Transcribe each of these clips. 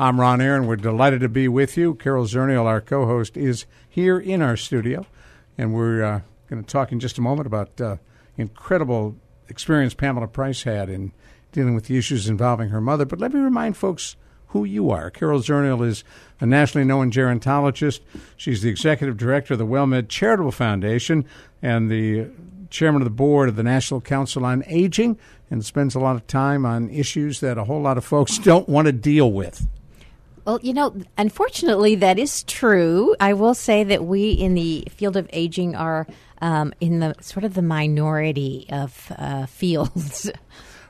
I'm Ron Aaron. We're delighted to be with you. Carol Zernial, our co-host, is here in our studio, and we're uh, going to talk in just a moment about uh, incredible experience Pamela Price had in dealing with the issues involving her mother. But let me remind folks who you are. Carol Zernial is a nationally known gerontologist. She's the executive director of the WellMed Charitable Foundation and the chairman of the board of the National Council on Aging, and spends a lot of time on issues that a whole lot of folks don't want to deal with. Well, you know, unfortunately, that is true. I will say that we in the field of aging are um, in the sort of the minority of uh, fields.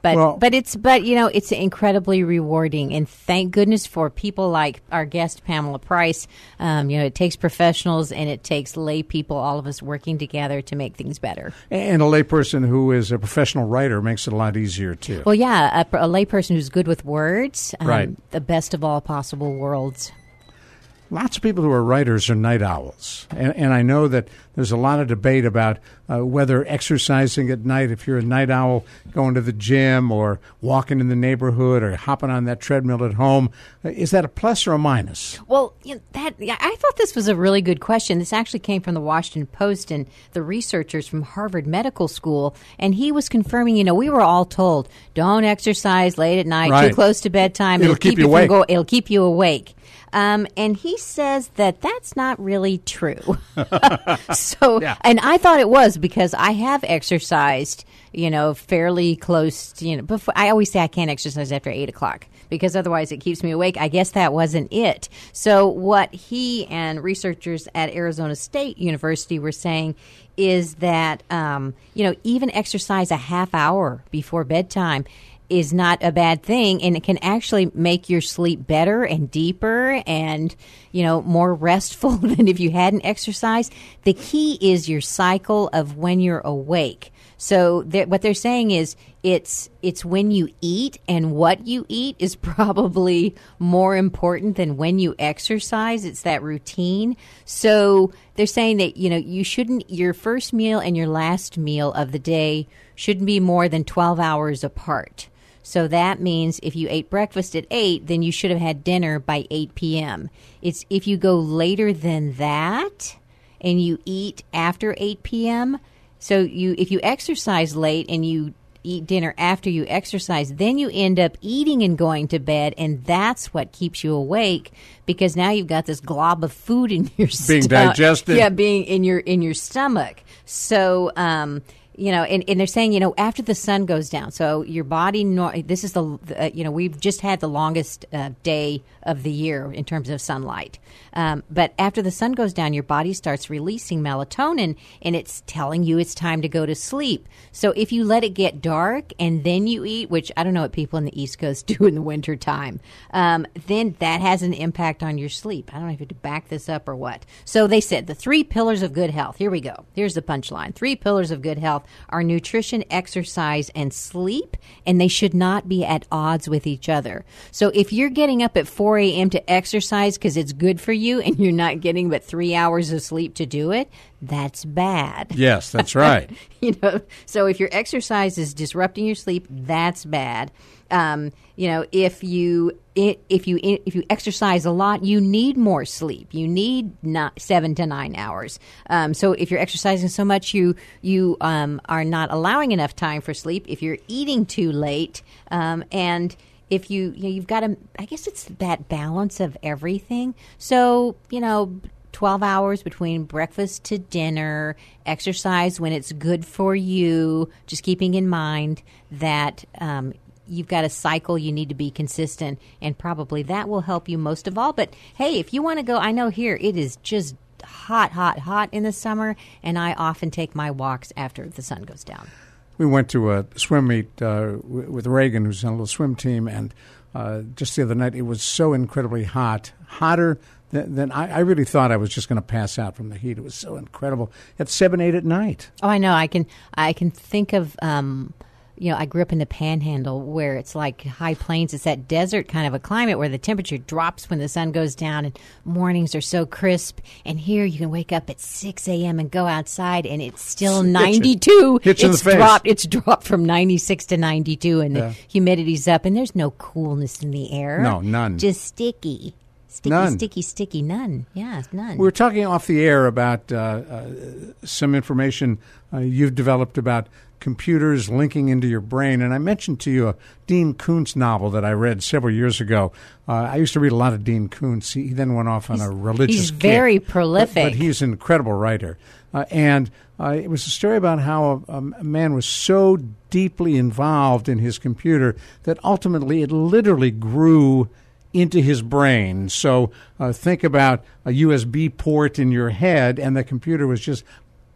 But Well- but it's but you know it's incredibly rewarding and thank goodness for people like our guest Pamela Price. Um, you know it takes professionals and it takes lay people, all of us working together to make things better. And a layperson who is a professional writer makes it a lot easier too. Well, yeah, a, a layperson who's good with words, um, Right. The best of all possible worlds. Lots of people who are writers are night owls, and, and I know that there's a lot of debate about uh, whether exercising at night, if you're a night owl, going to the gym or walking in the neighborhood or hopping on that treadmill at home, uh, is that a plus or a minus? Well, you know, that I thought this was a really good question. This actually came from the Washington Post and the researchers from Harvard Medical School, and he was confirming. You know, we were all told don't exercise late at night, Right. too close to bedtime. It'll keep you awake. go- it'll keep you awake. Um, and he says that that's not really true. so, Yeah. and I thought it was because I have exercised, you know, fairly close. To, you know, before I always say I can't exercise after eight o'clock because otherwise it keeps me awake. I guess that wasn't it. So, what he and researchers at Arizona State University were saying is that, um, you know, even exercise a half hour before bedtime is not a bad thing and it can actually make your sleep better and deeper and you know more restful than if you hadn't exercised. The key is your cycle of when you're awake. So what they're saying is it's it's when you eat and what you eat is probably more important than when you exercise. It's that routine. So they're saying that you know you shouldn't your first meal and your last meal of the day shouldn't be more than 12 hours apart so that means if you ate breakfast at 8, then you should have had dinner by 8 p.m. It's if you go later than that and you eat after 8 p.m. So you if you exercise late and you eat dinner after you exercise, then you end up eating and going to bed and that's what keeps you awake because now you've got this glob of food in your Being stomach. digested. Yeah, being in your in your stomach. So um you know, and, and they're saying, you know, after the sun goes down, so your body, nor- this is the, uh, you know, we've just had the longest uh, day of the year in terms of sunlight. Um, but after the sun goes down, your body starts releasing melatonin and it's telling you it's time to go to sleep. So if you let it get dark and then you eat, which I don't know what people in the East Coast do in the winter time, um, then that has an impact on your sleep. I don't know if you have to back this up or what. So they said the three pillars of good health. Here we go. Here's the punchline. Three pillars of good health are nutrition, exercise, and sleep, and they should not be at odds with each other. So if you're getting up at 4 a.m. to exercise because it's good for you and you're not getting but three hours of sleep to do it, that's bad. Yes, that's right. you know, so if your exercise is disrupting your sleep, that's bad. Um, you know, if you if you if you exercise a lot, you need more sleep. You need not seven to nine hours. Um, so if you're exercising so much, you you um, are not allowing enough time for sleep. If you're eating too late, um, and if you, you know, you've got to, I guess it's that balance of everything. So, you know, 12 hours between breakfast to dinner, exercise when it's good for you, just keeping in mind that um, you've got a cycle, you need to be consistent, and probably that will help you most of all. But hey, if you want to go, I know here it is just hot, hot, hot in the summer, and I often take my walks after the sun goes down. We went to a swim meet uh, with Reagan, who's on a little swim team, and uh, just the other night it was so incredibly hot, hotter than, than I, I, really thought I was just going to pass out from the heat. It was so incredible at seven, eight at night. Oh, I know. I can I can think of. Um, you know, I grew up in the panhandle where it's like high plains. It's that desert kind of a climate where the temperature drops when the sun goes down and mornings are so crisp. And here you can wake up at 6 a.m. and go outside and it's still 92. Hit it's dropped. It's dropped from 96 to 92 and yeah. the humidity's up and there's no coolness in the air. No, none. Just sticky. Sticky, none. sticky, sticky. None. Yeah, none. We were talking off the air about uh, uh, some information uh, you've developed about computers linking into your brain. And I mentioned to you a Dean Koontz novel that I read several years ago. Uh, I used to read a lot of Dean Koontz. He, then went off on he's, a religious. He's very kick, prolific, but, but, he's an incredible writer. Uh, and uh, it was a story about how a, a, man was so deeply involved in his computer that ultimately it literally grew into his brain. So uh, think about a USB port in your head, and the computer was just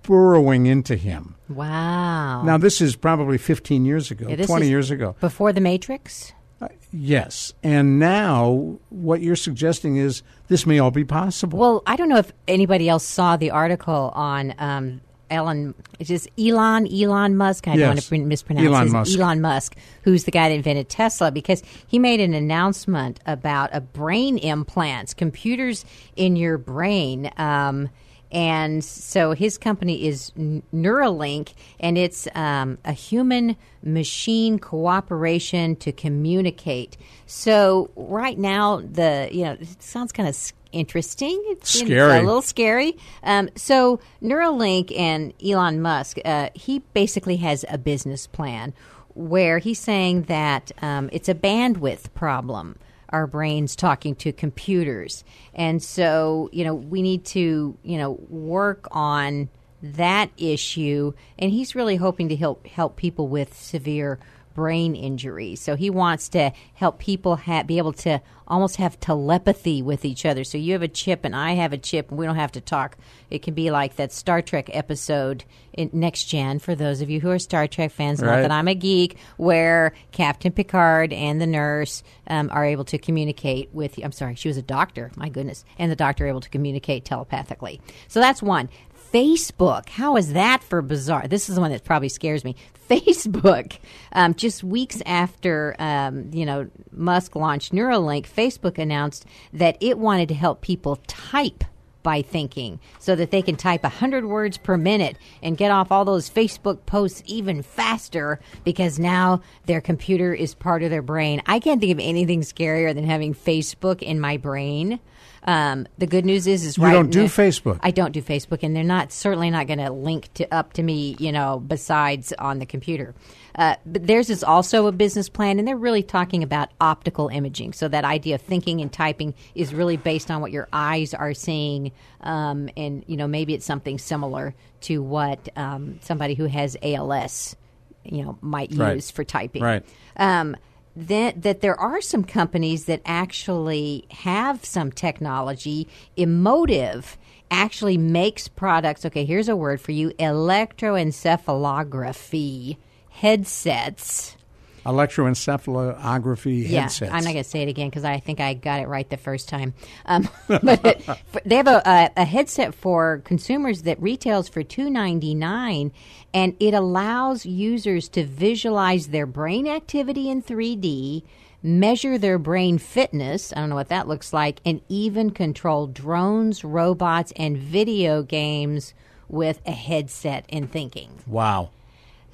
burrowing into him. Wow. Now, this is probably 15 years ago, yeah, 20 years ago. Before The Matrix? Uh, yes. And now what you're suggesting is this may all be possible. Well, I don't know if anybody else saw the article on um, Elon, it's just Elon, Elon Musk. I yes. don't want to mispronounce Elon his, Musk. Elon Musk, who's the guy that invented Tesla, because he made an announcement about a brain implants, computers in your brain. Um, and so his company is Neuralink, and it's um, a human machine cooperation to communicate. So right now, the you know it sounds kind of interesting. It's scary. a little scary. Um, so Neuralink and Elon Musk, uh, he basically has a business plan where he's saying that um, it's a bandwidth problem our brains talking to computers. And so, you know, we need to, you know, work on that issue. And he's really hoping to help help people with severe brain injuries. So he wants to help people ha- be able to almost have telepathy with each other. So you have a chip and I have a chip, and we don't have to talk. It can be like that Star Trek episode in Next Gen for those of you who are Star Trek fans. Right. Not that I'm a geek, where Captain Picard and the nurse um, are able to communicate with. I'm sorry, she was a doctor. My goodness, and the doctor able to communicate telepathically. So that's one. Facebook. How is that for bizarre? This is the one that probably scares me. Facebook, um, just weeks after um, you know Musk launched Neuralink, Facebook announced that it wanted to help people type by thinking so that they can type 100 words per minute and get off all those Facebook posts even faster because now their computer is part of their brain. I can't think of anything scarier than having Facebook in my brain. Um, the good news is, is you right. don't do Facebook. I don't do Facebook, and they're not certainly not going to link to up to me. You know, besides on the computer. Uh, but theirs is also a business plan, and they're really talking about optical imaging. So that idea of thinking and typing is really based on what your eyes are seeing, um, and you know maybe it's something similar to what um, somebody who has ALS, you know, might use right. for typing. Right. Um, that, that there are some companies that actually have some technology. Emotiv actually makes products. Okay, here's a word for you electroencephalography headsets. Electroencephalography yeah, headsets. I'm not going to say it again because I think I got it right the first time. Um, but it, they have a, a, a, headset for consumers that retails for two ninety nine, and it allows users to visualize their brain activity in 3D, measure their brain fitness. I don't know what that looks like, and even control drones, robots, and video games with a headset and thinking. Wow.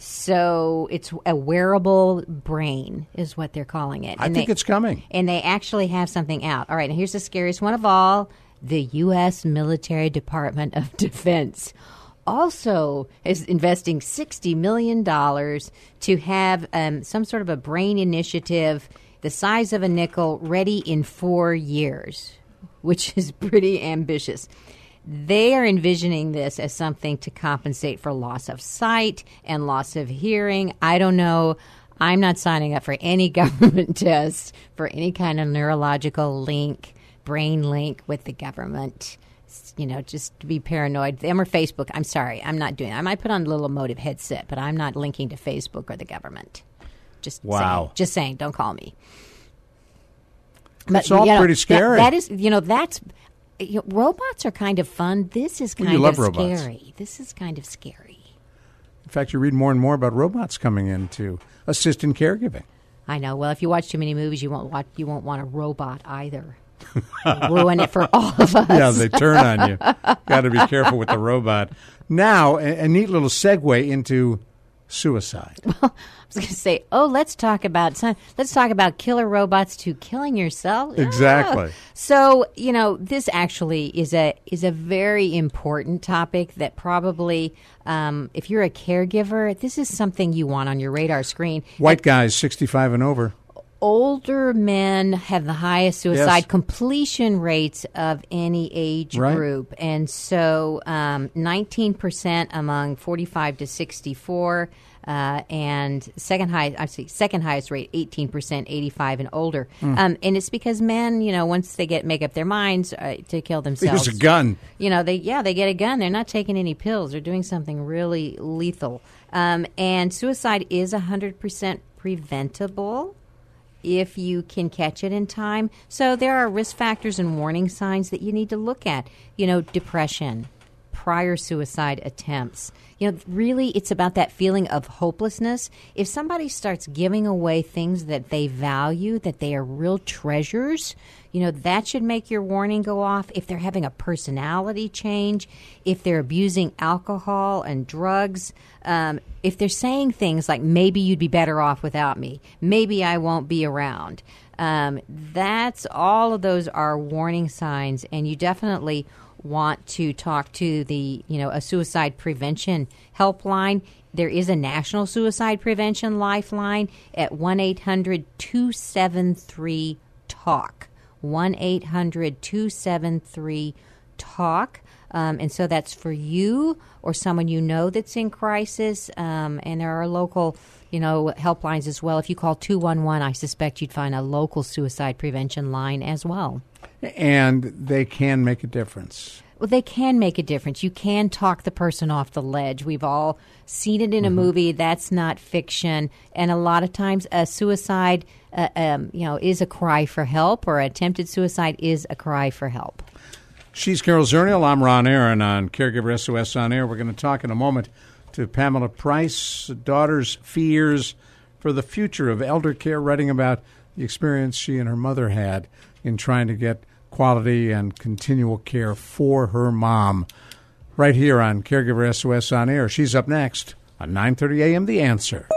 So it's a wearable brain, is what they're calling it. I and think they, it's coming. And they actually have something out. All right, and here's the scariest one of all the U.S. Military Department of Defense also is investing $60 million to have um, some sort of a brain initiative the size of a nickel, ready in four years, which is pretty ambitious. They are envisioning this as something to compensate for loss of sight and loss of hearing. I don't know. I'm not signing up for any government test for any kind of neurological link, brain link with the government. You know, just to be paranoid. Them or Facebook. I'm sorry, I'm not doing. It. I might put on a little Emotiv headset, but I'm not linking to Facebook or the government. Just Wow. Saying, just saying. Don't call me. It's all you know, pretty that- scary. that is, you know, that's you know, robots are kind of fun. This is kind of robots. scary. This is kind of scary. In fact, you read more and more about robots coming in to assist in caregiving. I know. Well, if you watch too many movies, you won't watch. You won't want a robot either. Ruin it for all of us. Yeah, they turn on you. Got to be careful with the robot. Now, a, a neat little segue into suicide. Well, I was going to say, oh, let's talk about some- let's talk about killer robots to killing yourself. Exactly. Ah. So you know, this actually is a is a very important topic that probably, um, if you're a caregiver, this is something you want on your radar screen. White guys, 65 and over. Older men have the highest suicide Yes. completion rates of any age Right. group. And so um, 19% among 45 to 64. Uh, and second highest, actually, second highest rate, 18%, 85 and older. Hmm. Um, and it's because men, you know, once they get make up their minds uh, to kill themselves, use a gun. you know, they yeah, they get a gun. They're not taking any pills. They're doing something really lethal. Um, and suicide is hundred percent preventable if you can catch it in time. So there are risk factors and warning signs that you need to look at. You know, depression, prior suicide attempts. You know, really, it's about that feeling of hopelessness. If somebody starts giving away things that they value, that they are real treasures, you know, that should make your warning go off. If they're having a personality change, if they're abusing alcohol and drugs, um, if they're saying things like, maybe you'd be better off without me, maybe I won't be around. Um, that's all of those are warning signs, and you definitely want to talk to the you know a suicide prevention helpline. There is a national suicide prevention lifeline at 1-800-273 talk. 1-800-273 talk. Um, and so that's for you or someone you know that's in crisis um, and there are local you know helplines as well if you call 211 i suspect you'd find a local suicide prevention line as well And they can make a difference. well, they can make a difference. You can talk the person off the ledge. We've all seen it in a movie. That's not fiction. And a lot of times, a suicide, uh, um, you know, is a cry for help, or attempted suicide is a cry for help. She's Carol Zernial. I'm Ron Aaron on Caregiver SOS on Air. We're going to talk in a moment to Pamela Price, daughter's fears for the future of elder care, writing about the experience she and her mother had in trying to get quality and continual care for her mom. Right here on Caregiver SOS on Air. She's up next on 9:30 a.m. The Answer.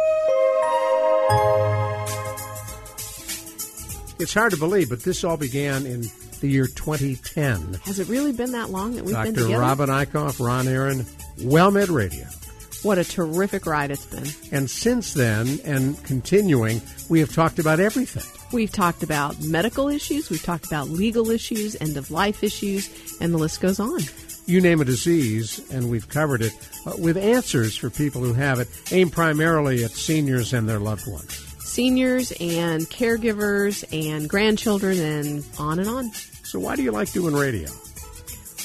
It's hard to believe, but this all began in the year 2010. Has it really been that long that we've been Dr. together? Robin Eichhoff, Ron Aaron, WellMed Radio. What a terrific ride it's been. And since then, and continuing, we have talked about everything. We've talked about medical issues, we've talked about legal issues, end of life issues, and the list goes on. You name a disease, and we've covered it uh, with answers for people who have it, aimed primarily at seniors and their loved ones. Seniors and caregivers and grandchildren and on and on. So, why do you like doing radio?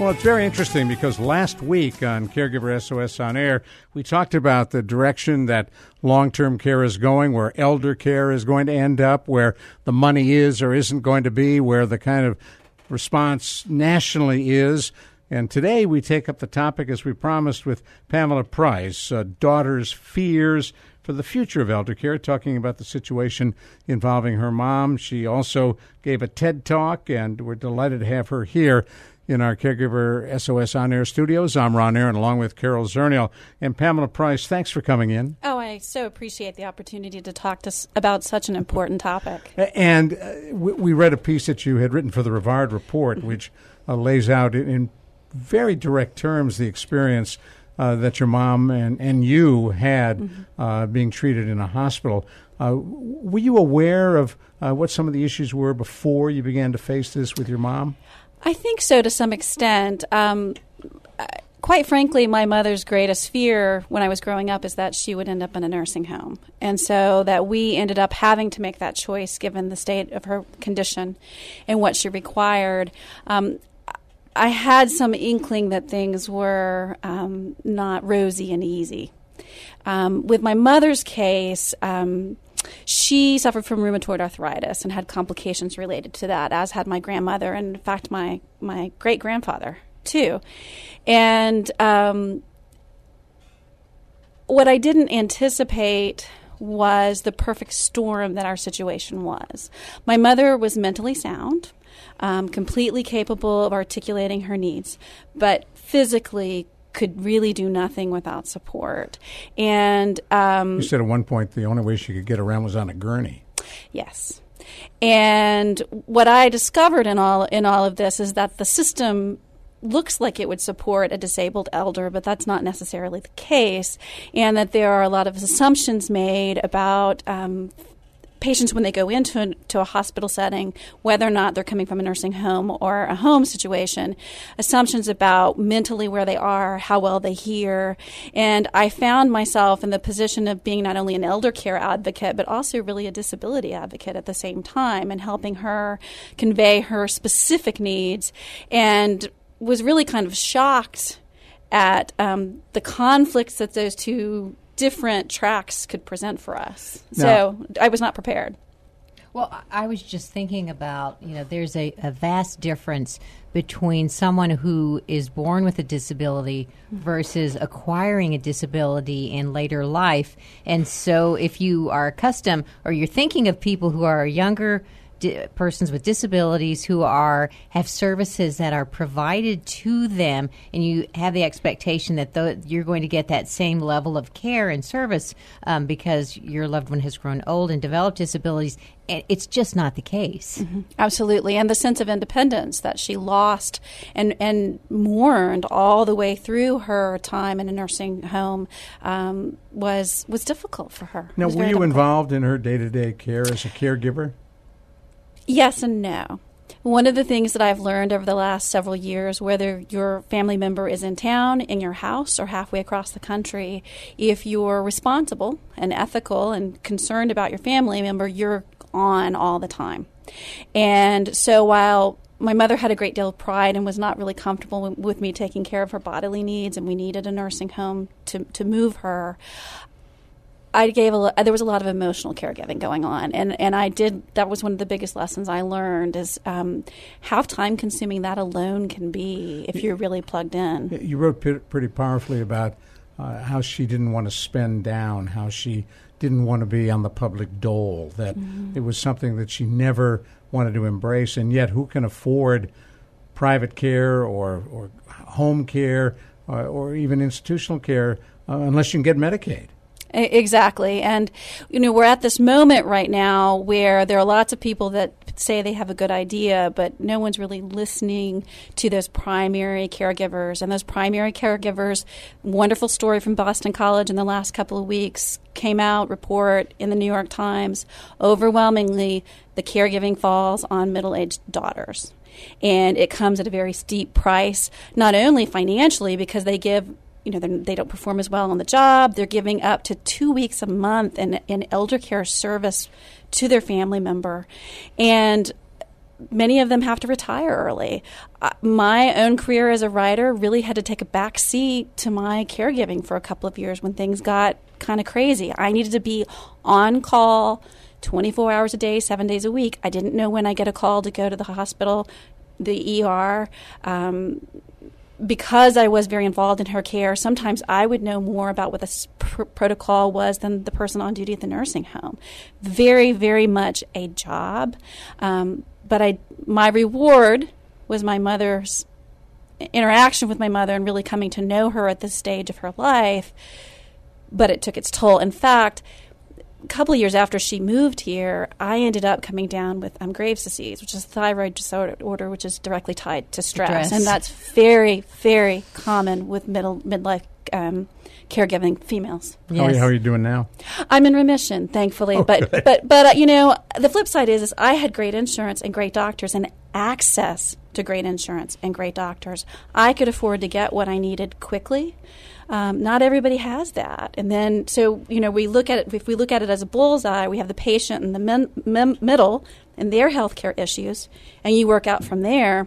Well, it's very interesting because last week on Caregiver SOS on Air, we talked about the direction that long term care is going, where elder care is going to end up, where the money is or isn't going to be, where the kind of response nationally is. And today we take up the topic, as we promised, with Pamela Price, uh, daughter's fears for the future of elder care, talking about the situation involving her mom. She also gave a TED talk, and we're delighted to have her here in our Caregiver SOS On Air studios. I'm Ron Aaron, along with Carol Zernial and Pamela Price. Thanks for coming in. Oh, I so appreciate the opportunity to talk to s- about such an important topic. And uh, we, we read a piece that you had written for the Rivard Report, Mm-hmm. which uh, lays out in, in very direct terms the experience uh, that your mom and, and you had Mm-hmm. uh, being treated in a hospital. Uh, were you aware of uh, what some of the issues were before you began to face this with your mom? I think so to some extent. Um, quite frankly, my mother's greatest fear when I was growing up is that she would end up in a nursing home. And so that we ended up having to make that choice given the state of her condition and what she required. Um, I had some inkling that things were um, not rosy and easy. Um, with my mother's case, um, she suffered from rheumatoid arthritis and had complications related to that, as had my grandmother, and in fact, my, my great grandfather, too. And um, what I didn't anticipate was the perfect storm that our situation was. My mother was mentally sound, um, completely capable of articulating her needs, but physically could really do nothing without support. And um, You said at one point the only way she could get around was on a gurney. Yes. And what I discovered in all in all of this is that the system looks like it would support a disabled elder, but that's not necessarily the case, and that there are a lot of assumptions made about um, patients when they go into to a hospital setting, whether or not they're coming from a nursing home or a home situation, assumptions about mentally where they are, how well they hear. And I found myself in the position of being not only an elder care advocate, but also really a disability advocate at the same time and helping her convey her specific needs and was really kind of shocked at um, the conflicts that those two different tracks could present for us. so I was not prepared. Well, I I was just thinking about, you know, there's a, a vast difference between someone who is born with a disability mm-hmm. versus acquiring a disability in later life. And so if you are accustomed or you're thinking of people who are younger di- persons with disabilities who are have services that are provided to them and you have the expectation that th- you're going to get that same level of care and service um, because your loved one has grown old and developed disabilities it's just not the case Absolutely, and the sense of independence that she lost and and mourned all the way through her time in a nursing home um, was was difficult for her. Now, were you difficult. involved in her day to day care as a caregiver? Yes and no. One of the things that I've learned over the last several years, whether your family member is in town, in your house, or halfway across the country, if you're responsible and ethical and concerned about your family member, you're on all the time. And so while my mother had a great deal of pride and was not really comfortable with, me taking care of her bodily needs, and we needed a nursing home to, to move her. I gave a lo- there was a lot of emotional caregiving going on, and and I did that was one of the biggest lessons I learned is um, how time consuming that alone can be if you're really plugged in. You wrote p- pretty powerfully about uh, how she didn't want to spend down, how she didn't want to be on the public dole, that it was something that she never wanted to embrace, and yet who can afford private care or, or home care uh, or even institutional care uh, unless you can get Medicaid? Exactly. And, you know, we're at this moment right now where there are lots of people that say they have a good idea, but no one's really listening to those primary caregivers. And those primary caregivers, wonderful story from Boston College in the last couple of weeks, came out, report in the New York Times. Overwhelmingly, the caregiving falls on middle aged daughters. And it comes at a very steep price, not only financially, because they give you know they're- don't perform as well on the job. They're giving up to two weeks a month in, in elder care service to their family member, and many of them have to retire early. Uh, my own career as a writer really had to take a back seat to my caregiving for a couple of years when things got kind of crazy. I needed to be on call 24 hours a day, seven days a week. I didn't know when I get a call to go to the hospital, the ER. Um, because I was very involved in her care, sometimes I would know more about what the pr- protocol was than the person on duty at the nursing home. Very, very much a job. Um, but I, my reward was my mother's interaction with my mother and really coming to know her at this stage of her life. But it took its toll. In fact, couple of years after she moved here, I ended up coming down with um, Graves' disease, which is a thyroid disorder, which is directly tied to stress, Stress. and that's very, very common with middle midlife um, caregiving females. How, are you, how are you doing now? I'm in remission, thankfully. Oh, but good. but but uh, you know, the flip side is is I had great insurance and great doctors and access to great insurance and great doctors. I could afford to get what I needed quickly. Um, not everybody has that, and then so you know we look at it. If we look at it as a bullseye, we have the patient in the middle and their healthcare issues, and you work out from there.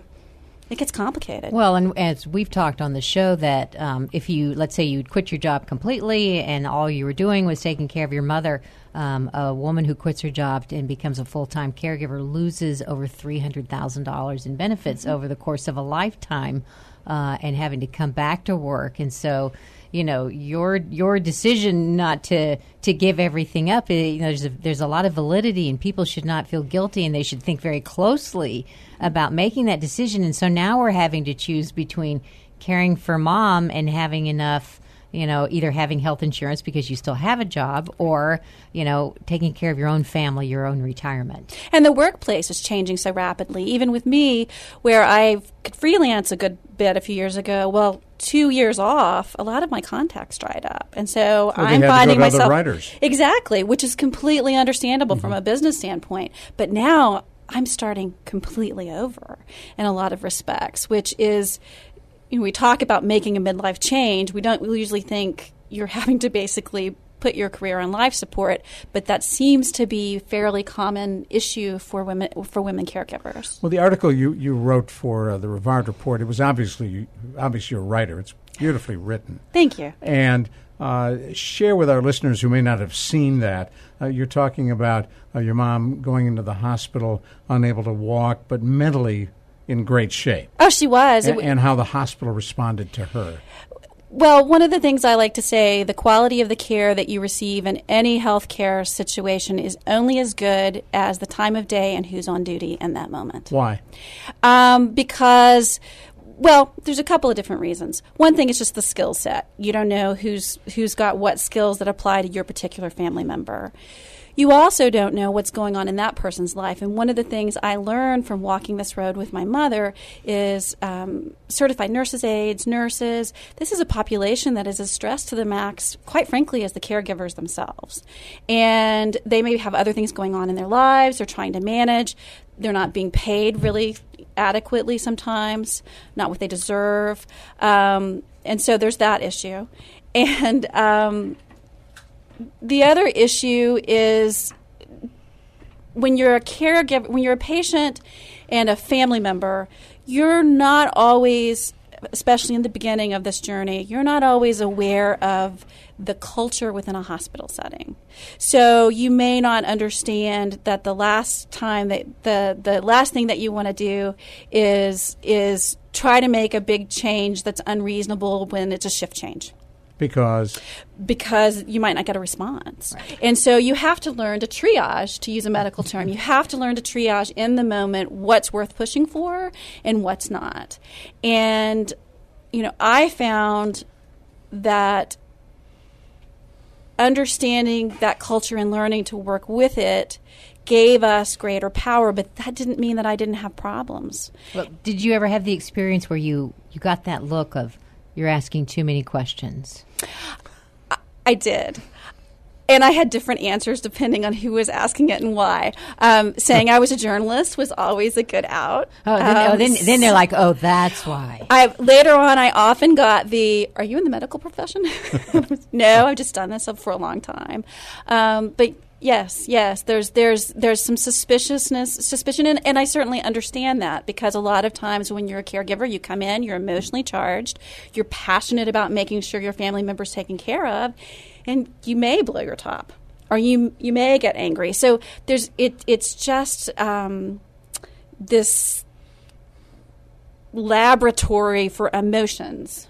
It gets complicated. Well, and as we've talked on the show, that um, if you, let's say, you quit your job completely and all you were doing was taking care of your mother, um, a woman who quits her job and becomes a full time caregiver loses over $300,000 in benefits over the course of a lifetime uh, and having to come back to work. And so, you know, your your decision not to to give everything up, eh, you know, there's a, there's a lot of validity, and people should not feel guilty, and they should think very closely about making that decision. And so now we're having to choose between caring for mom and having enough. You know, either having health insurance because you still have a job, or you know, taking care of your own family, your own retirement. And the workplace is changing so rapidly. Even with me, where I could freelance a good bit a few years ago, well, two years off, a lot of my contacts dried up, and so Well, I'm had to go finding myself writers. exactly, which is completely understandable from Mm-hmm. a business standpoint. But now I'm starting completely over in a lot of respects, which is. You know, we talk about making a midlife change. We don't we usually think you're having to basically put your career on life support, but that seems to be a fairly common issue for women for women caregivers. Well, the article you, you wrote for uh, the Rivard Report, it was obviously obviously you're a writer. It's beautifully written. Thank you. And uh, share with our listeners who may not have seen that. Uh, you're talking about uh, your mom going into the hospital, unable to walk, but mentally in great shape, Oh, she was. And, and how the hospital responded to her. Well, one of the things I like to say, the quality of the care that you receive in any healthcare situation is only as good as the time of day and who's on duty in that moment. Why? Um, because, well, there's a couple of different reasons. One thing is just the skill set. You don't know who's who's got what skills that apply to your particular family member. You also don't know what's going on in that person's life. And one of the things I learned from walking this road with my mother is um, certified nurses' aides, nurses. This is a population that is as stressed to the max, quite frankly, as the caregivers themselves. And they may have other things going on in their lives. They're trying to manage. They're not being paid really adequately sometimes, not what they deserve. Um, and so there's that issue. And um, the other issue is when you're a caregiver, when you're a patient and a family member, you're not always, especially in the beginning of this journey, you're not always aware of the culture within a hospital setting. So you may not understand that the last time that the the last thing that you want to do is is try to make a big change that's unreasonable when it's a shift change Because because you might not get a response. And so you have to learn to triage, to use a medical term. You have to learn to triage in the moment what's worth pushing for and what's not. And, you know, I found that understanding that culture and learning to work with it gave us greater power, but that didn't mean that I didn't have problems. Well, did you ever have the experience where you you got that look of you're asking too many questions? I did. And I had different answers depending on who was asking it and why. Um, saying I was a journalist was always a good out. Oh, then, oh, Um, then, then they're like, oh, that's why. I later on, I often got the, "Are you in the medical profession?" no, I've just done this for a long time. Um, but yes, yes, there's there's there's some suspiciousness, suspicion, and, and I certainly understand that because a lot of times when you're a caregiver, you come in, you're emotionally charged, you're passionate about making sure your family member's taken care of, and you may blow your top, or you you may get angry. So there's it. It's just um, this laboratory for emotions.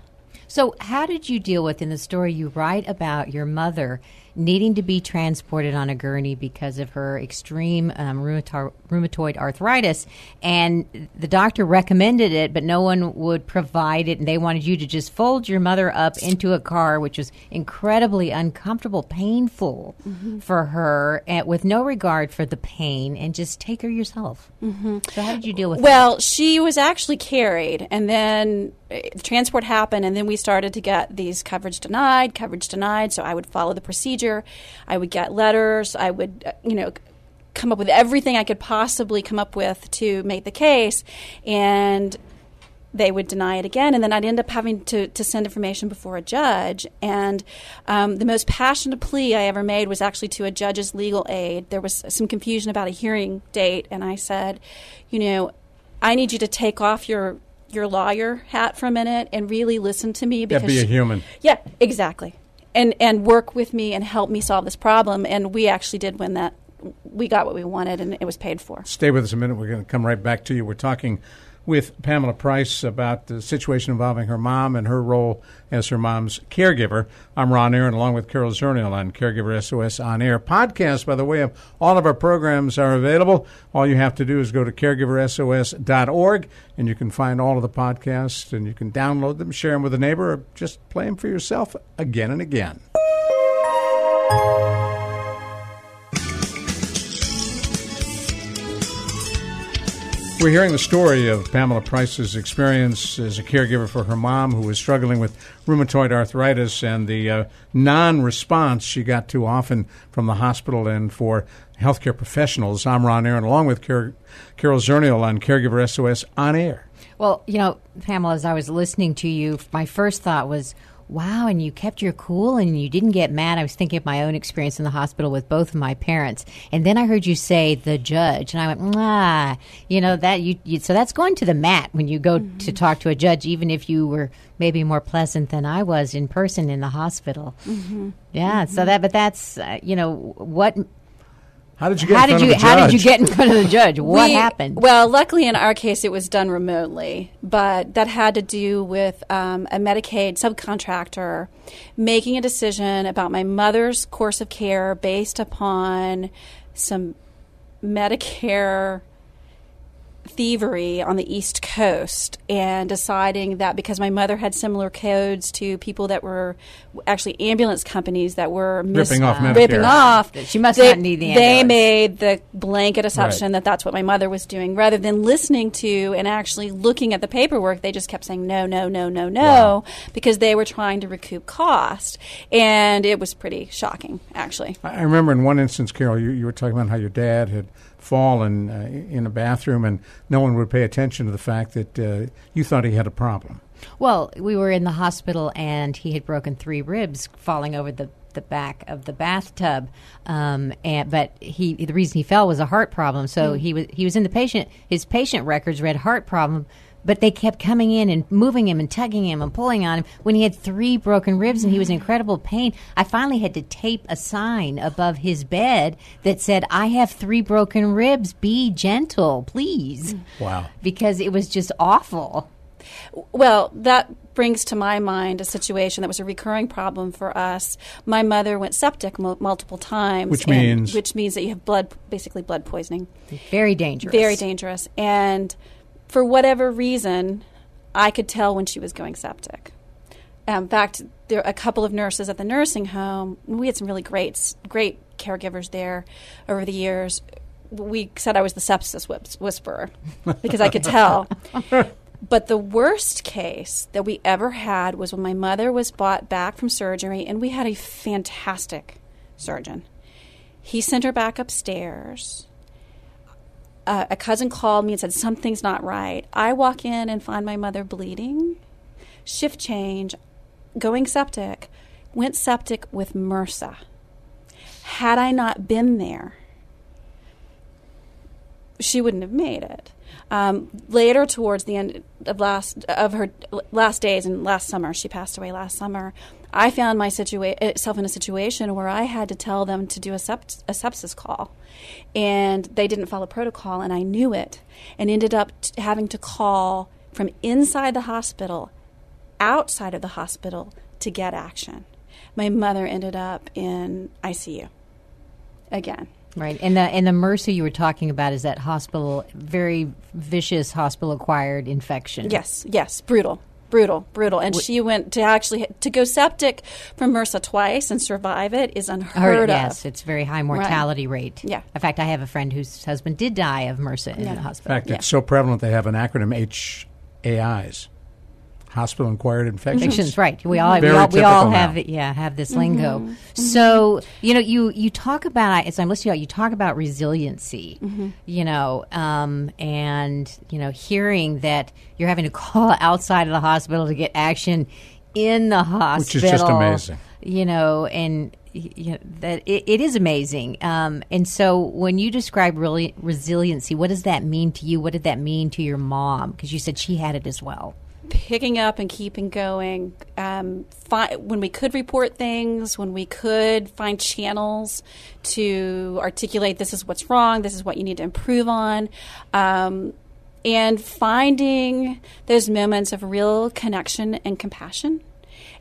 So, how did you deal with in the story you write about your mother needing to be transported on a gurney because of her extreme um, rheumatoid, rheumatoid arthritis? And the doctor recommended it, but no one would provide it. And they wanted you to just fold your mother up into a car, which was incredibly uncomfortable, painful for her, and with no regard for the pain, and just take her yourself. Mm-hmm. So, how did you deal with that? Well, she was actually carried, and then the transport happened, and then we started to get these coverage denied, coverage denied. So I would follow the procedure. I would get letters. I would, uh, you know, come up with everything I could possibly come up with to make the case, and they would deny it again, and then I'd end up having to, to send information before a judge. And um, the most passionate plea I ever made was actually to a judge's legal aide. There was some confusion about a hearing date, and I said, you know, I need you to take off your your lawyer hat for a minute and really listen to me Yeah, because be a she- human. yeah, exactly. And and work with me and help me solve this problem. And we actually did win that. We got what we wanted, and it was paid for. Stay with us a minute. We're going to come right back to you. We're talking with Pamela Price about the situation involving her mom and her role as her mom's caregiver. I'm Ron Aaron, along with Carol Zernial on Caregiver SOS On Air. podcast. by the way, of all of our programs are available. All you have to do is go to caregiversos.org, and you can find all of the podcasts, and you can download them, share them with a neighbor, or just play them for yourself again and again. We're hearing the story of Pamela Price's experience as a caregiver for her mom who was struggling with rheumatoid arthritis and the uh, non response she got too often from the hospital and for healthcare professionals. I'm Ron Aaron, along with Car- Carol Zernial on Caregiver SOS on air. Well, you know, Pamela, as I was listening to you, my first thought was, wow, and you kept your cool and you didn't get mad. I was thinking of my own experience in the hospital with both of my parents. And then I heard you say the judge, and I went, ah, you know, that you, you so that's going to the mat when you go to talk to a judge, even if you were maybe more pleasant than I was in person in the hospital. Yeah, so that, but that's, uh, you know, what, How did you get how in did front you, of a how did you get in front of the judge? What We- happened? Well, luckily in our case, it was done remotely, but that had to do with um, a Medicaid subcontractor making a decision about my mother's course of care based upon some Medicare thievery on the East Coast and deciding that because my mother had similar codes to people that were actually ambulance companies that were mis- Ripping off Medicare. ripping off, She must they, not need the They made the blanket assumption Right. that that's what my mother was doing rather than listening to and actually looking at the paperwork. They just kept saying no, no, no, no, no because they were trying to recoup cost, and it was pretty shocking actually. I remember in one instance, Carol, you, you were talking about how your dad had fallen uh, in a bathroom and no one would pay attention to the fact that uh, you thought he had a problem. Well, we were in the hospital and he had broken three ribs falling over the, the back of the bathtub. Um, and but he the reason he fell was a heart problem. So he was he was in the patient his patient records read heart problem. But they kept coming in and moving him and tugging him and pulling on him when he had three broken ribs and he was in incredible pain. I finally had to tape a sign above his bed that said, I have three broken ribs. Be gentle, please. Wow. Because it was just awful. Well, that brings to my mind a situation that was a recurring problem for us. My mother went septic mul multiple times, Which and- means? which means that you have blood, basically blood poisoning. Very dangerous. Very dangerous. And for whatever reason, I could tell when she was going septic. Um, in fact, there are a couple of nurses at the nursing home. We had some really great, great caregivers there over the years. We said I was the sepsis whips- whisperer because I could tell. But the worst case that we ever had was when my mother was brought back from surgery, and we had a fantastic surgeon. He sent her back upstairs uh, a cousin called me and said something's not right. I walk in and find my mother bleeding, shift change, going septic, went septic with MRSA. Had I not been there, she wouldn't have made it. Um, later, towards the end of last of her last days and last summer, she passed away last summer. I found myself eh, in a situation where I had to tell them to do a, sept- a sepsis call, and they didn't follow protocol, and I knew it, and ended up t- having to call from inside the hospital outside of the hospital to get action. My mother ended up in ICU again. Right, and the and the MRSA you were talking about is that hospital, very vicious hospital acquired infection. Yes, yes, brutal, brutal, brutal. And she went to actually to go septic from MRSA twice and survive it is unheard Heard, of. yes, it's very high mortality rate. Yeah. In fact, I have a friend whose husband did die of MRSA in Yeah. the hospital. In hospital. fact, it's so prevalent they have an acronym HAIs, hospital acquired infections. Infections, right? We all we all, we all have now. yeah have this lingo. So you know you you talk about as I'm listening to you, you talk about resiliency. You know, um, and you know hearing that you're having to call outside of the hospital to get action in the hospital, Which is just amazing. You know, and you know, that it, it is amazing. Um, and so when you describe really resiliency, what does that mean to you? What did that mean to your mom? Because you said she had it as well. Picking up and keeping going. Um, fi- when we could report things, when we could find channels to articulate this is what's wrong, this is what you need to improve on, um, and finding those moments of real connection and compassion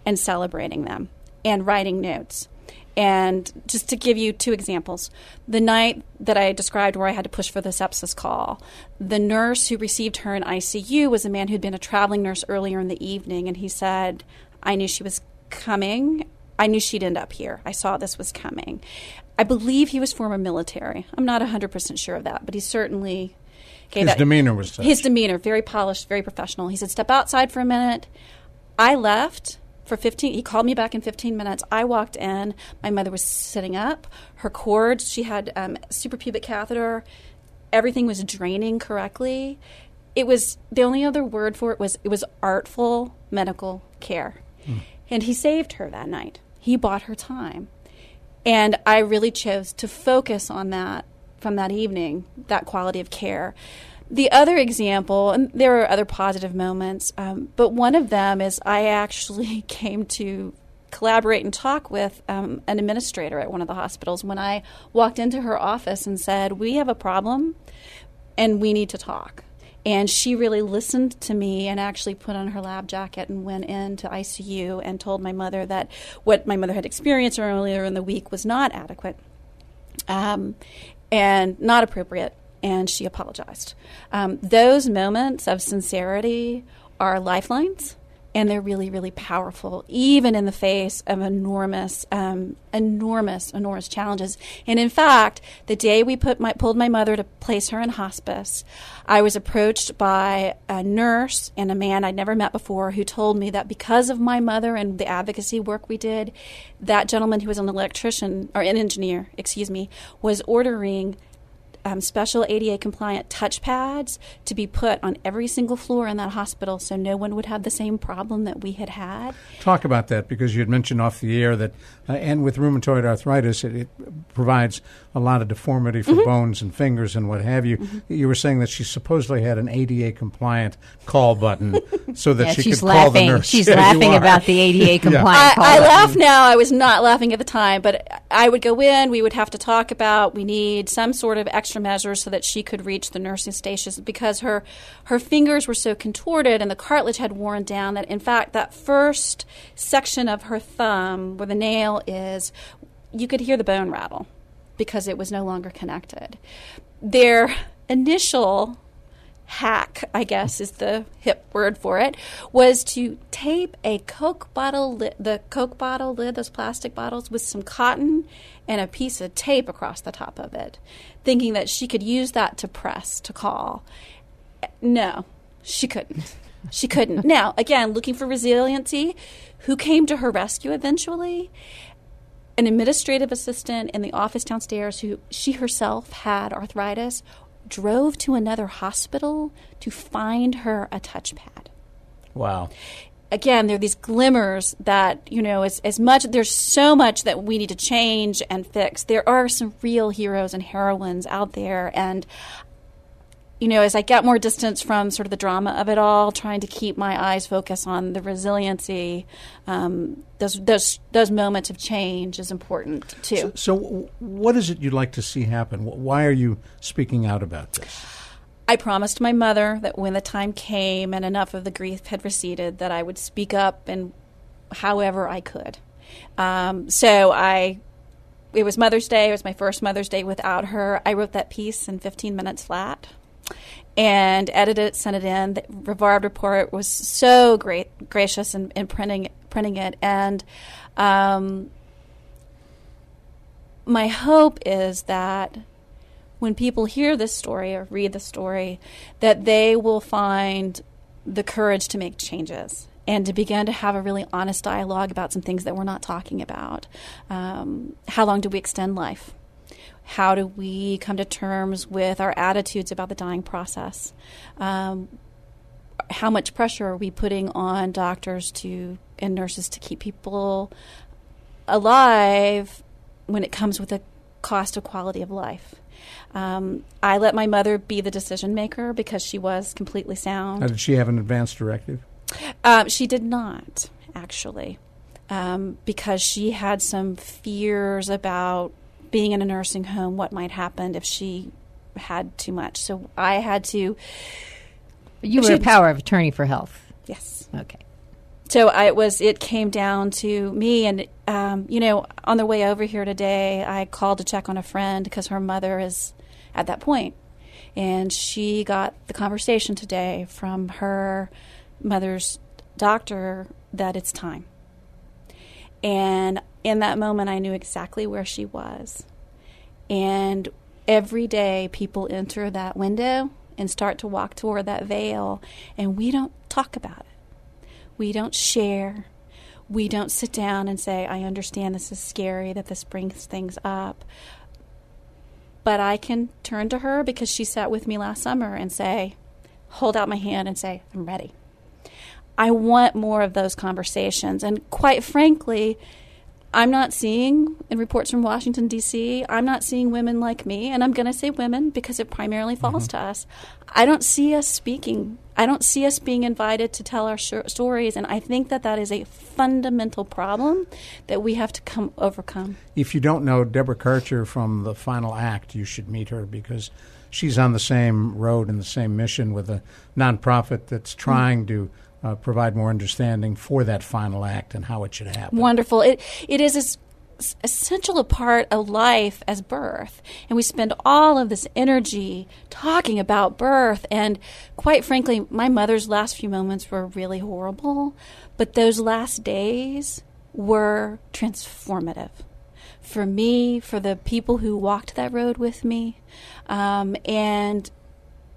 and celebrating them and writing notes. And just to give you two examples, the night that I described where I had to push for the sepsis call, the nurse who received her in ICU was a man who'd been a traveling nurse earlier in the evening. And he said, I knew she was coming. I knew she'd end up here. I saw this was coming. I believe he was former military. I'm not 100% sure of that, but he certainly gave His that- demeanor was such. his demeanor very polished, very professional. He said, "Step outside for a minute." I left for 15 he called me back in 15 minutes. I walked in my mother was sitting up her cords she had um, suprapubic catheter everything was draining correctly. It was the only other word for it was it was artful medical care. And he saved her that night. He bought her time. And I really chose to focus on that from that evening, that quality of care. The other example, and there are other positive moments, um, but one of them is I actually came to collaborate and talk with um, an administrator at one of the hospitals when I walked into her office and said, We have a problem and we need to talk. And she really listened to me and actually put on her lab jacket and went into ICU and told my mother that what my mother had experienced earlier in the week was not adequate um, and not appropriate. And she apologized. Um, those moments of sincerity are lifelines, and they're really, really powerful, even in the face of enormous, um, enormous, enormous challenges. And in fact, the day we put my, pulled my mother to place her in hospice, I was approached by a nurse and a man I'd never met before who told me that because of my mother and the advocacy work we did, that gentleman who was an electrician or an engineer, excuse me, was ordering um, special ADA compliant touchpads to be put on every single floor in that hospital so no one would have the same problem that we had had. Talk about that because you had mentioned off the air that, uh, and with rheumatoid arthritis, it, it provides a lot of deformity Mm-hmm. for bones and fingers and what have you. You were saying that she supposedly had an ADA compliant call button so that Yeah, she she's could call the laughing. nurse. She's Yeah, you laughing about the ADA compliant. I, call I button. laugh now. I was not laughing at the time, but I would go in. We would have to talk about we need some sort of extra measures so that she could reach the nursing stations because her her fingers were so contorted and the cartilage had worn down that in fact that first section of her thumb where the nail is, you could hear the bone rattle because it was no longer connected. Their initial hack, I guess is the hip word for it, was to tape a Coke bottle, li- the Coke bottle lid, those plastic bottles, with some cotton and a piece of tape across the top of it, thinking that she could use that to press to call. No, she couldn't. She couldn't. now, again, looking for resiliency, who came to her rescue eventually? An administrative assistant in the office downstairs who she herself had arthritis drove to another hospital to find her a touchpad. Wow. Again, there are these glimmers that, you know, as, as much, there's so much that we need to change and fix. There are some real heroes and heroines out there. And, you know, as I get more distance from sort of the drama of it all, trying to keep my eyes focused on the resiliency, um, those, those, those moments of change is important too. So, so, what is it you'd like to see happen? Why are you speaking out about this? I promised my mother that when the time came and enough of the grief had receded, that I would speak up and however I could. Um, so I, it was Mother's Day. It was my first Mother's Day without her. I wrote that piece in 15 minutes flat and edited it, sent it in. The Rivard report was so great, gracious in, in printing printing it, and um, my hope is that when people hear this story or read the story, that they will find the courage to make changes and to begin to have a really honest dialogue about some things that we're not talking about. Um, how long do we extend life? How do we come to terms with our attitudes about the dying process? Um, how much pressure are we putting on doctors to and nurses to keep people alive when it comes with a cost of quality of life? Um, I let my mother be the decision maker because she was completely sound. Now, did she have an advance directive? Um, she did not, actually, um, because she had some fears about being in a nursing home, what might happen if she had too much. So I had to. You were a power of attorney for health. Yes. Okay. So I was. It came down to me, and um, you know, on the way over here today, I called to check on a friend because her mother is at that point, and she got the conversation today from her mother's doctor that it's time. And in that moment, I knew exactly where she was. And every day, people enter that window and start to walk toward that veil, and we don't talk about it. We don't share. We don't sit down and say, I understand this is scary, that this brings things up. But I can turn to her because she sat with me last summer and say, hold out my hand and say, I'm ready. I want more of those conversations. And quite frankly, I'm not seeing in reports from Washington, D.C., I'm not seeing women like me, and I'm going to say women because it primarily falls mm-hmm. to us. I don't see us speaking. I don't see us being invited to tell our sh- stories, and I think that that is a fundamental problem that we have to come overcome. If you don't know Deborah Karcher from the final act, you should meet her because she's on the same road and the same mission with a nonprofit that's trying mm-hmm. to uh, provide more understanding for that final act and how it should happen. Wonderful. It it is as essential a part of life as birth. And we spend all of this energy talking about birth. And quite frankly, my mother's last few moments were really horrible, but those last days were transformative for me, for the people who walked that road with me. Um, and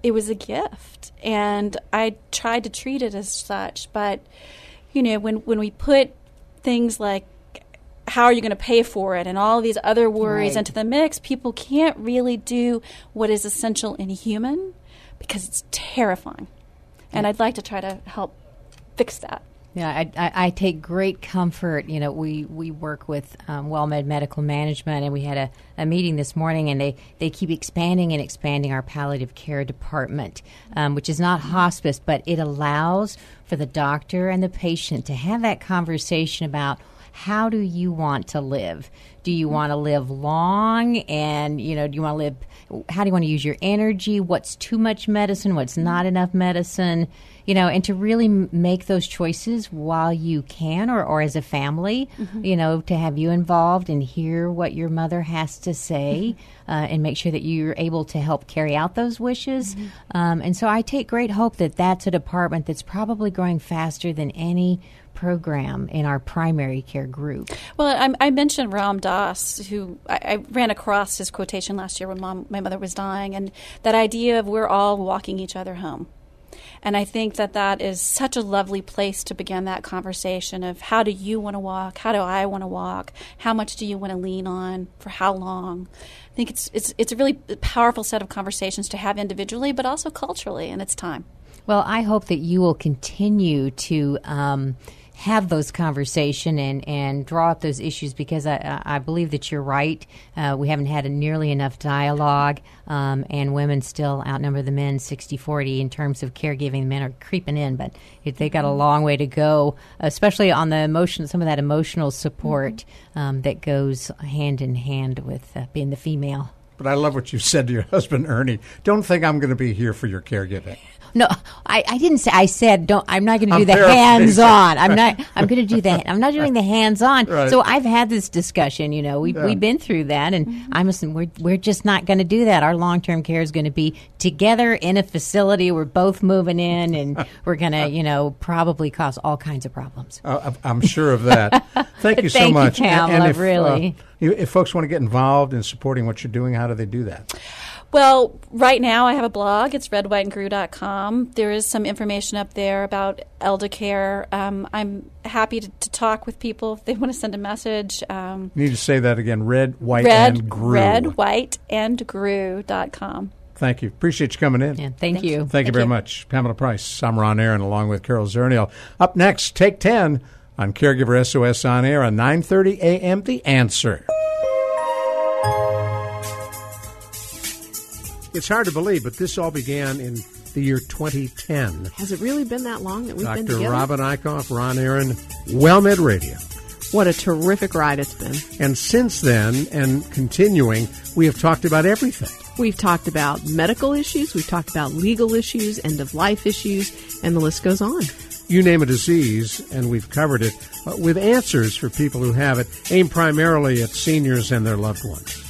it was a gift and I tried to treat it as such. But you know, when when we put things like how are you going to pay for it and all these other worries right. into the mix, people can't really do what is essential in human because it's terrifying. And I'd like to try to help fix that. Yeah, I, I, I, take great comfort. You know, we, we work with um, WellMed Medical Management, and we had a, a meeting this morning, and they, they keep expanding and expanding our palliative care department, um, which is not hospice, but it allows for the doctor and the patient to have that conversation about how do you want to live? Do you want to live long? And, you know, do you want to live, how do you want to use your energy? What's too much medicine? What's not enough medicine? you know, and to really make those choices while you can or, or as a family, mm-hmm. you know, to have you involved and hear what your mother has to say mm-hmm. uh, and make sure that you're able to help carry out those wishes. Mm-hmm. Um, and so I take great hope that that's a department that's probably growing faster than any program in our primary care group. Well, I, I mentioned Ram Dass, who I, I, ran across his quotation last year when mom, my mother was dying, and that idea of we're all walking each other home. And I think that that is such a lovely place to begin that conversation of how do you want to walk? How do I want to walk? How much do you want to lean on? For how long? I think it's, it's, it's a really powerful set of conversations to have individually, but also culturally, and it's time. Well, I hope that you will continue to. Um, have those conversation and, and draw up those issues because I, I believe that you're right. Uh, we haven't had nearly enough dialogue, um, and women still outnumber the men 60 40 in terms of caregiving. Men are creeping in, but they got a mm-hmm. long way to go, especially on the emotion, some of that emotional support mm-hmm. um, that goes hand in hand with uh, being the female. But I love what you said to your husband, Ernie. Don't think I'm going to be here for your caregiving. No, I, I didn't say. I said don't. I'm not going to I'm do the hands on. I'm not. I'm going to do that. I'm not doing the hands on. Right. So I've had this discussion. You know, we've Yeah. we've been through that, and I'm assuming we're we're just not going to do that. Our long term care is going to be together in a facility. We're both moving in, and we're going to you know probably cause all kinds of problems. Uh, I'm- I'm sure of that. Thank you so Thank you, much. Pamela, if, uh, really. you, if folks want to get involved in supporting what you're doing, how do they do that? Well, right now I have a blog. It's redwhiteandgrew.com. There is some information up there about elder care. Um, I'm happy to, to talk with people if they want to send a message. Um, You need to say that again. Red, white, red, and grew. red, white, and grew.com. Thank you. Appreciate you coming in. Yeah, thank you. Thank you very much. Pamela Price. I'm Ron Aaron along with Carol Zernial. Up next, Take 10 on Caregiver SOS on air on 9.30 a.m. The Answer. It's hard to believe, but this all began in the year 2010. Has it really been that long that we've been Dr. Robin Eichhoff, Ron Aaron, WellMed Radio. What a terrific ride it's been. And since then, and continuing, we have talked about everything. We've talked about medical issues, we've talked about legal issues, end of life issues, and the list goes on. You name a disease, and we've covered it uh, with answers for people who have it, aimed primarily at seniors and their loved ones.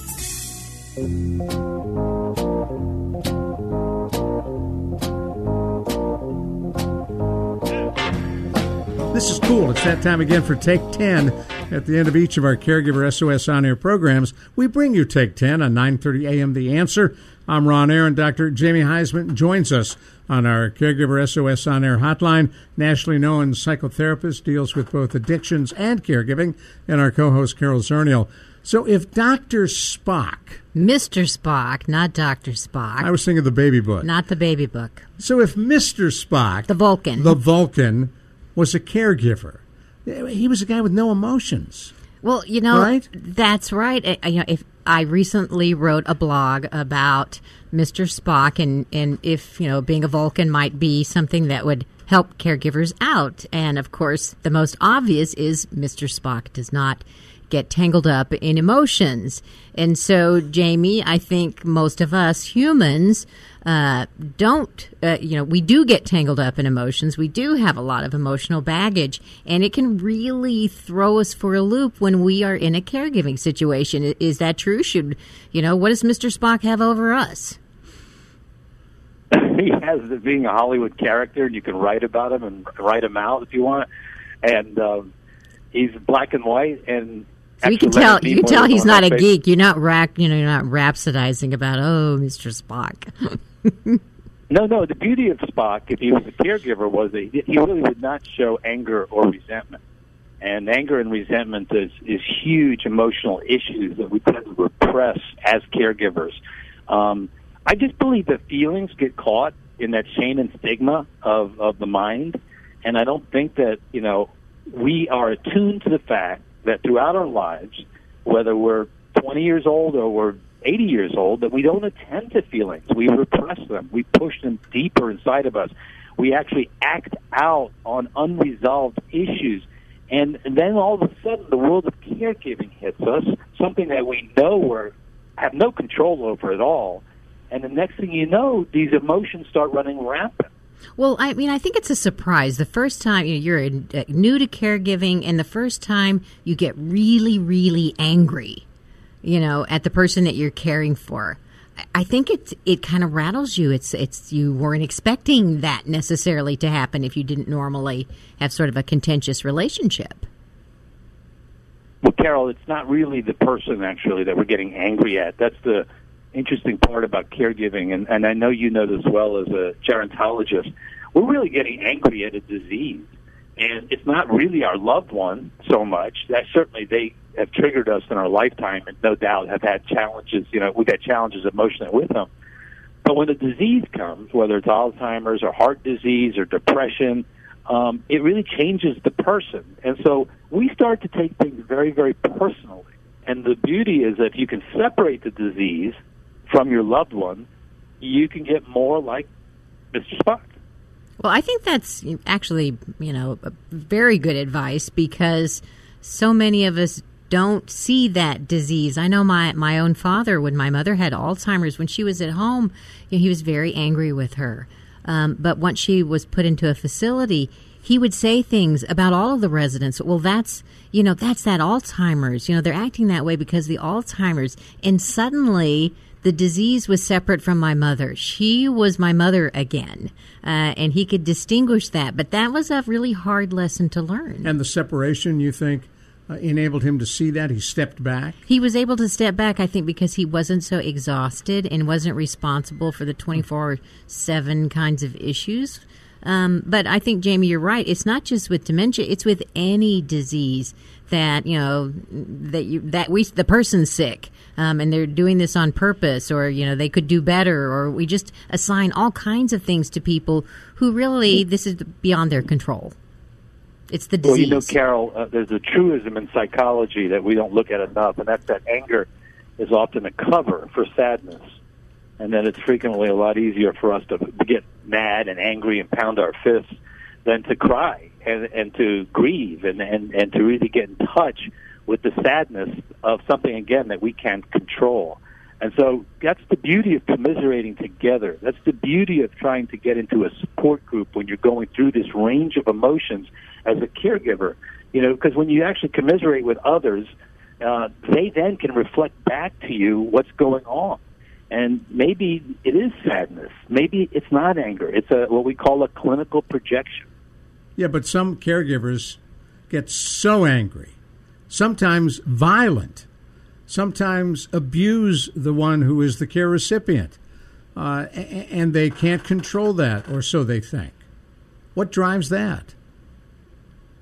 This is cool. It's that time again for Take 10. At the end of each of our Caregiver SOS on air programs, we bring you Take 10 on 9:30 a.m. The Answer. I'm Ron Aaron. Dr. Jamie Huysman joins us on our Caregiver SOS on air hotline. Nationally known psychotherapist deals with both addictions and caregiving, and our co-host Carol Zernial. So, if Dr. Spock, Mr. Spock, not Doctor Spock, I was thinking of the baby book. not the baby book, So, if Mr. Spock, the Vulcan. the Vulcan, was a caregiver, he was a guy with no emotions. Well, you know, Right? that's right. I, I- you know, if I recently wrote a blog about Mr. Spock and and if you know being a Vulcan might be something that would help caregivers out, and of course the most obvious is Mr. Spock does not get tangled up in emotions, and so Jamie, I think most of us humans uh, don't, uh, you know, we do get tangled up in emotions. We do have a lot of emotional baggage, and it can really throw us for a loop when we are in a caregiving situation. Is that true? Should, you know, what does Mr. Spock have over us? he has it being a Hollywood character, and you can write about him and write him out if you want. And um, he's black and white, and So you can tell, you can tell he's not a geek. You're not rack, you know, you're not rhapsodizing about, oh, Mr. Spock. No, no. The beauty of Spock, if he was a caregiver, was that he he really would not show anger or resentment. And anger and resentment is, is huge emotional issues that we tend to repress as caregivers. Um, I just believe that feelings get caught in that shame and stigma of, of the mind. And I don't think that, you know, we are attuned to the fact that throughout our lives, whether we're 20 years old or we're 80 years old, that we don't attend to feelings. We repress them. We push them deeper inside of us. We actually act out on unresolved issues. And then all of a sudden, the world of caregiving hits us, something that we know we have no control over at all. And the next thing you know, these emotions start running rampant. Well, I mean, I think it's a surprise. The first time you you're uh, new to caregiving, and the first time you get really, really angry, you know, at the person that you're caring for. I- I think it it kind of rattles you. It's it's you weren't expecting that necessarily to happen if you didn't normally have sort of a contentious relationship. Well, Carol, it's not really the person actually that we're getting angry at. That's the interesting part about caregiving, and, and I know you know this well as a gerontologist. We're really getting angry at a disease, and it's not really our loved one so much. That certainly they have triggered us in our lifetime, and no doubt have had challenges. You know, we've had challenges emotionally with them. But when a disease comes, whether it's Alzheimer's or heart disease or depression, um, it really changes the person. And so we start to take things very, very personally. And the beauty is that if you can separate the disease from your loved one, you can get more like Mr. Spock. Well, I think that's actually, you know, very good advice because so many of us don't see that disease. I know my, my own father, when my mother had Alzheimer's, when she was at home, you know, he was very angry with her. Um, but once she was put into a facility, he would say things about all of the residents. Well, that's, you know, that's that Alzheimer's. You know, they're acting that way because the Alzheimer's. And suddenly, the disease was separate from my mother. She was my mother again. Uh, and he could distinguish that. But that was a really hard lesson to learn. And the separation, you think, uh, enabled him to see that? He stepped back? He was able to step back, I think, because he wasn't so exhausted and wasn't responsible for the 24 7 kinds of issues. Um, but I think, Jamie, you're right. It's not just with dementia, it's with any disease that, you know, that you, that we, the person's sick. Um, and they're doing this on purpose, or you know they could do better, or we just assign all kinds of things to people who really this is beyond their control. It's the disease. Well, you know, Carol, uh, there's a truism in psychology that we don't look at enough, and that's that anger is often a cover for sadness, and that it's frequently a lot easier for us to get mad and angry and pound our fists than to cry and and to grieve and and and to really get in touch with the sadness of something again that we can't control. And so that's the beauty of commiserating together. That's the beauty of trying to get into a support group when you're going through this range of emotions as a caregiver. You know, because when you actually commiserate with others, uh, they then can reflect back to you what's going on. And maybe it is sadness. Maybe it's not anger. It's a what we call a clinical projection. Yeah, but some caregivers get so angry sometimes violent, sometimes abuse the one who is the care recipient. Uh, and they can't control that, or so they think. What drives that?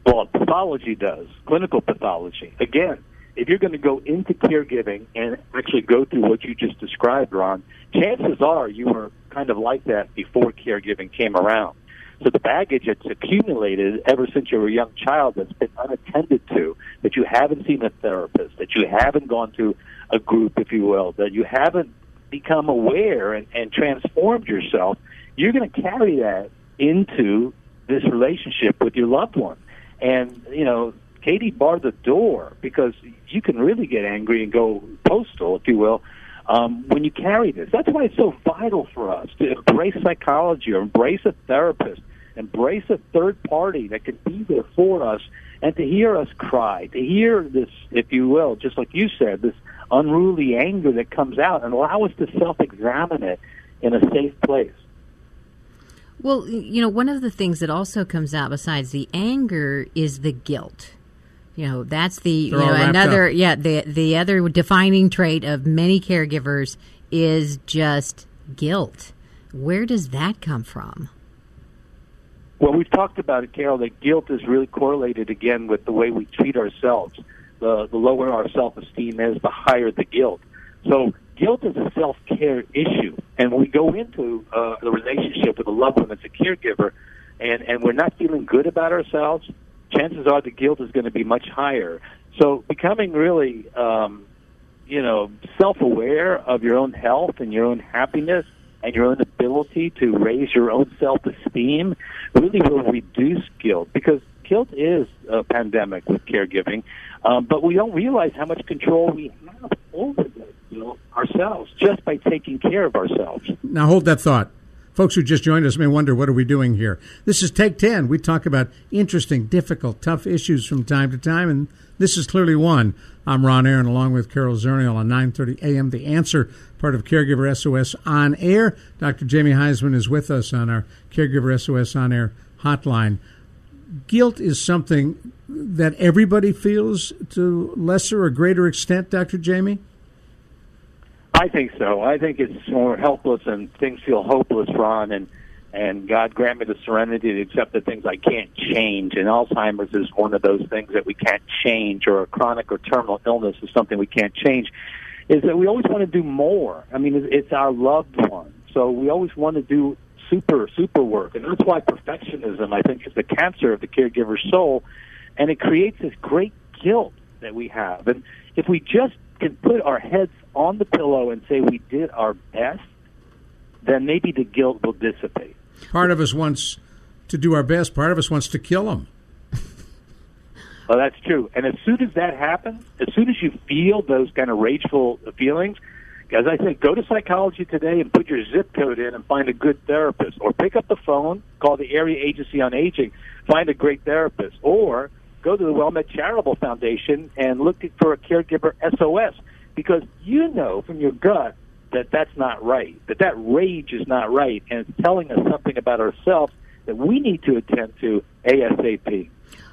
Well, pathology does, clinical pathology. Again, if you're going to go into caregiving and actually go through what you just described, Ron, chances are you were kind of like that before caregiving came around. So the baggage that's accumulated ever since you were a young child that's been unattended to, that you haven't seen a therapist, that you haven't gone to a group, if you will, that you haven't become aware and, and transformed yourself, you're going to carry that into this relationship with your loved one. And, you know, Katie barred the door because you can really get angry and go postal, if you will, um, when you carry this. That's why it's so vital for us to embrace psychology or embrace a therapist embrace a third party that can be there for us and to hear us cry, to hear this, if you will, just like you said, this unruly anger that comes out and allow us to self examine it in a safe place. Well, you know, one of the things that also comes out besides the anger is the guilt. You know, that's the They're you know another up. yeah the the other defining trait of many caregivers is just guilt. Where does that come from? Well, we've talked about it, Carol, that guilt is really correlated again with the way we treat ourselves. The, the lower our self esteem is, the higher the guilt. So, guilt is a self care issue. And when we go into uh, the relationship with a loved one that's a caregiver and, and we're not feeling good about ourselves, chances are the guilt is going to be much higher. So, becoming really, um, you know, self aware of your own health and your own happiness and your own ability to raise your own self esteem really will reduce guilt because guilt is a pandemic with caregiving, um, but we don't realize how much control we have over you know, ourselves just by taking care of ourselves. Now hold that thought. Folks who just joined us may wonder what are we doing here. This is Take 10. We talk about interesting, difficult, tough issues from time to time, and this is clearly one. I'm Ron Aaron, along with Carol Zernial on 9:30 a.m. The Answer, part of Caregiver SOS on air. Dr. Jamie Huysman is with us on our Caregiver SOS on air hotline. Guilt is something that everybody feels to lesser or greater extent, Dr. Jamie. I think so. I think it's more helpless and things feel hopeless, Ron. And and God grant me the serenity to accept the things I can't change. And Alzheimer's is one of those things that we can't change, or a chronic or terminal illness is something we can't change. Is that we always want to do more. I mean, it's our loved one, so we always want to do super, super work, and that's why perfectionism, I think, is the cancer of the caregiver's soul, and it creates this great guilt that we have. And if we just can put our heads on the pillow and say we did our best, then maybe the guilt will dissipate. Part of us wants to do our best. Part of us wants to kill them. well, that's true. And as soon as that happens, as soon as you feel those kind of rageful feelings, as I said, go to psychology today and put your zip code in and find a good therapist, or pick up the phone, call the area agency on aging, find a great therapist, or go to the WellMed Charitable Foundation and look for a caregiver SOS because you know from your gut that that's not right, that that rage is not right, and it's telling us something about ourselves that we need to attend to ASAP.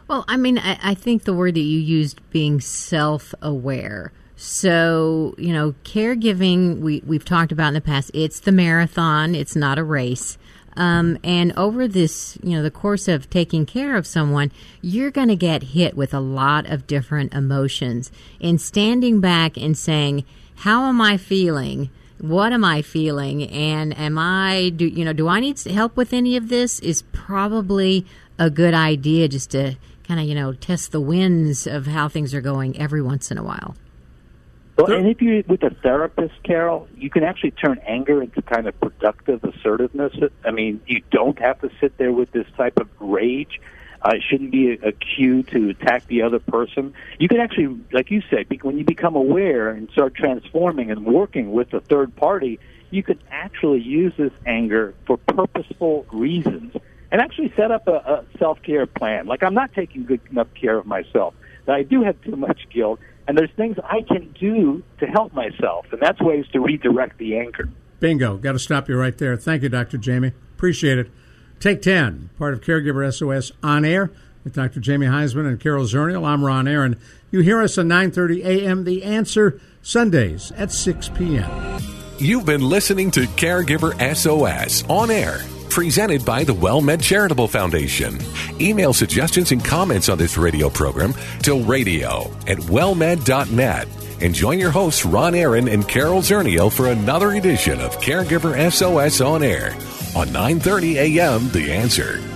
Well, I mean, I, I think the word that you used being self aware. So, you know, caregiving, we, we've talked about in the past, it's the marathon, it's not a race. Um, and over this, you know, the course of taking care of someone, you're going to get hit with a lot of different emotions. And standing back and saying, how am I feeling? what am I feeling and am I do you know do I need help with any of this is probably a good idea just to kind of you know test the winds of how things are going every once in a while. Well, and if you're with a therapist, Carol, you can actually turn anger into kind of productive assertiveness. I mean, you don't have to sit there with this type of rage. Uh, it shouldn't be a, a cue to attack the other person. You can actually, like you said, when you become aware and start transforming and working with a third party, you can actually use this anger for purposeful reasons and actually set up a, a self care plan. Like I'm not taking good enough care of myself. That I do have too much guilt, and there's things I can do to help myself, and that's ways to redirect the anger. Bingo. Got to stop you right there. Thank you, Dr. Jamie. Appreciate it. Take 10, part of Caregiver SOS on air with Dr. Jamie Huysman and Carol Zernial. I'm Ron Aaron. You hear us at 9:30 a.m. The Answer Sundays at 6 p.m. You've been listening to Caregiver SOS on air, presented by the WellMed Charitable Foundation. Email suggestions and comments on this radio program to radio at wellmed.net. And join your hosts, Ron Aaron and Carol Zernial, for another edition of Caregiver SOS on air on 9:30 a.m. The Answer.